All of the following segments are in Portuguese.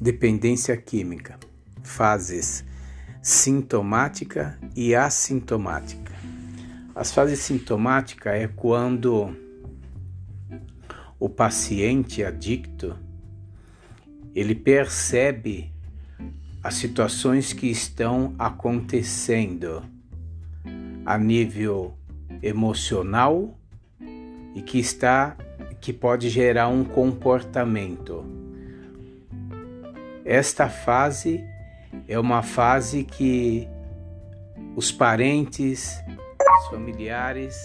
Dependência química. Fases sintomática e assintomática. As fases sintomática é quando o paciente adicto ele percebe as situações que estão acontecendo a nível emocional e que está que pode gerar um comportamento. Esta fase é uma fase que os parentes, os familiares,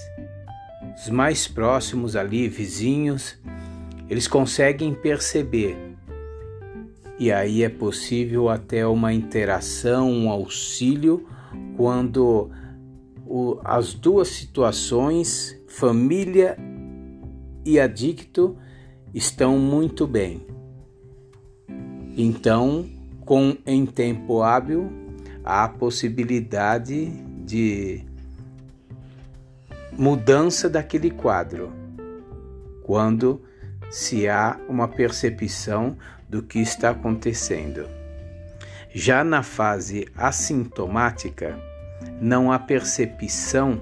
os mais próximos ali, vizinhos, eles conseguem perceber. E aí é possível até uma interação, um auxílio, quando o, as duas situações, família e adicto, estão muito bem. Então, com em tempo hábil, há possibilidade de mudança daquele quadro, quando se há uma percepção do que está acontecendo. Já na fase assintomática, não há percepção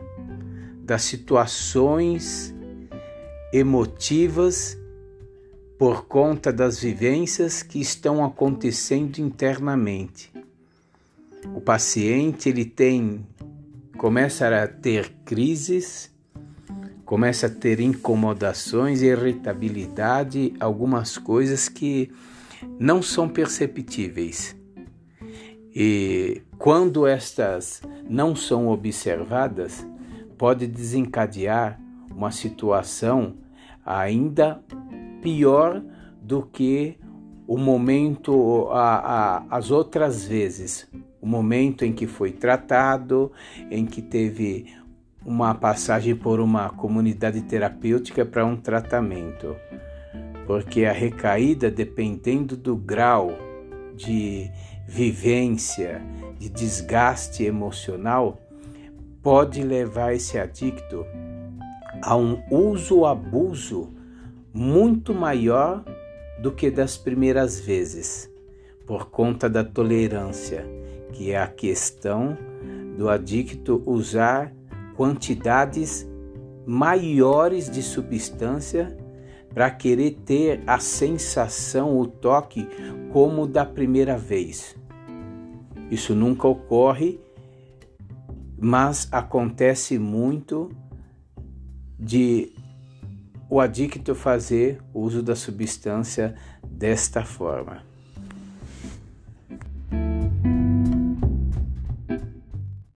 das situações emotivas por conta das vivências que estão acontecendo internamente. O paciente ele tem começa a ter crises, começa a ter incomodações, irritabilidade, algumas coisas que não são perceptíveis. E quando estas não são observadas, pode desencadear uma situação ainda pior do que o momento, a, a, as outras vezes. O momento em que foi tratado, em que teve uma passagem por uma comunidade terapêutica para um tratamento. Porque a recaída, dependendo do grau de vivência, de desgaste emocional, pode levar esse adicto a um uso abuso muito maior do que das primeiras vezes, por conta da tolerância, que é a questão do adicto usar quantidades maiores de substância para querer ter a sensação, o toque como da primeira vez. Isso nunca ocorre, mas acontece muito de o adicto fazer uso da substância desta forma.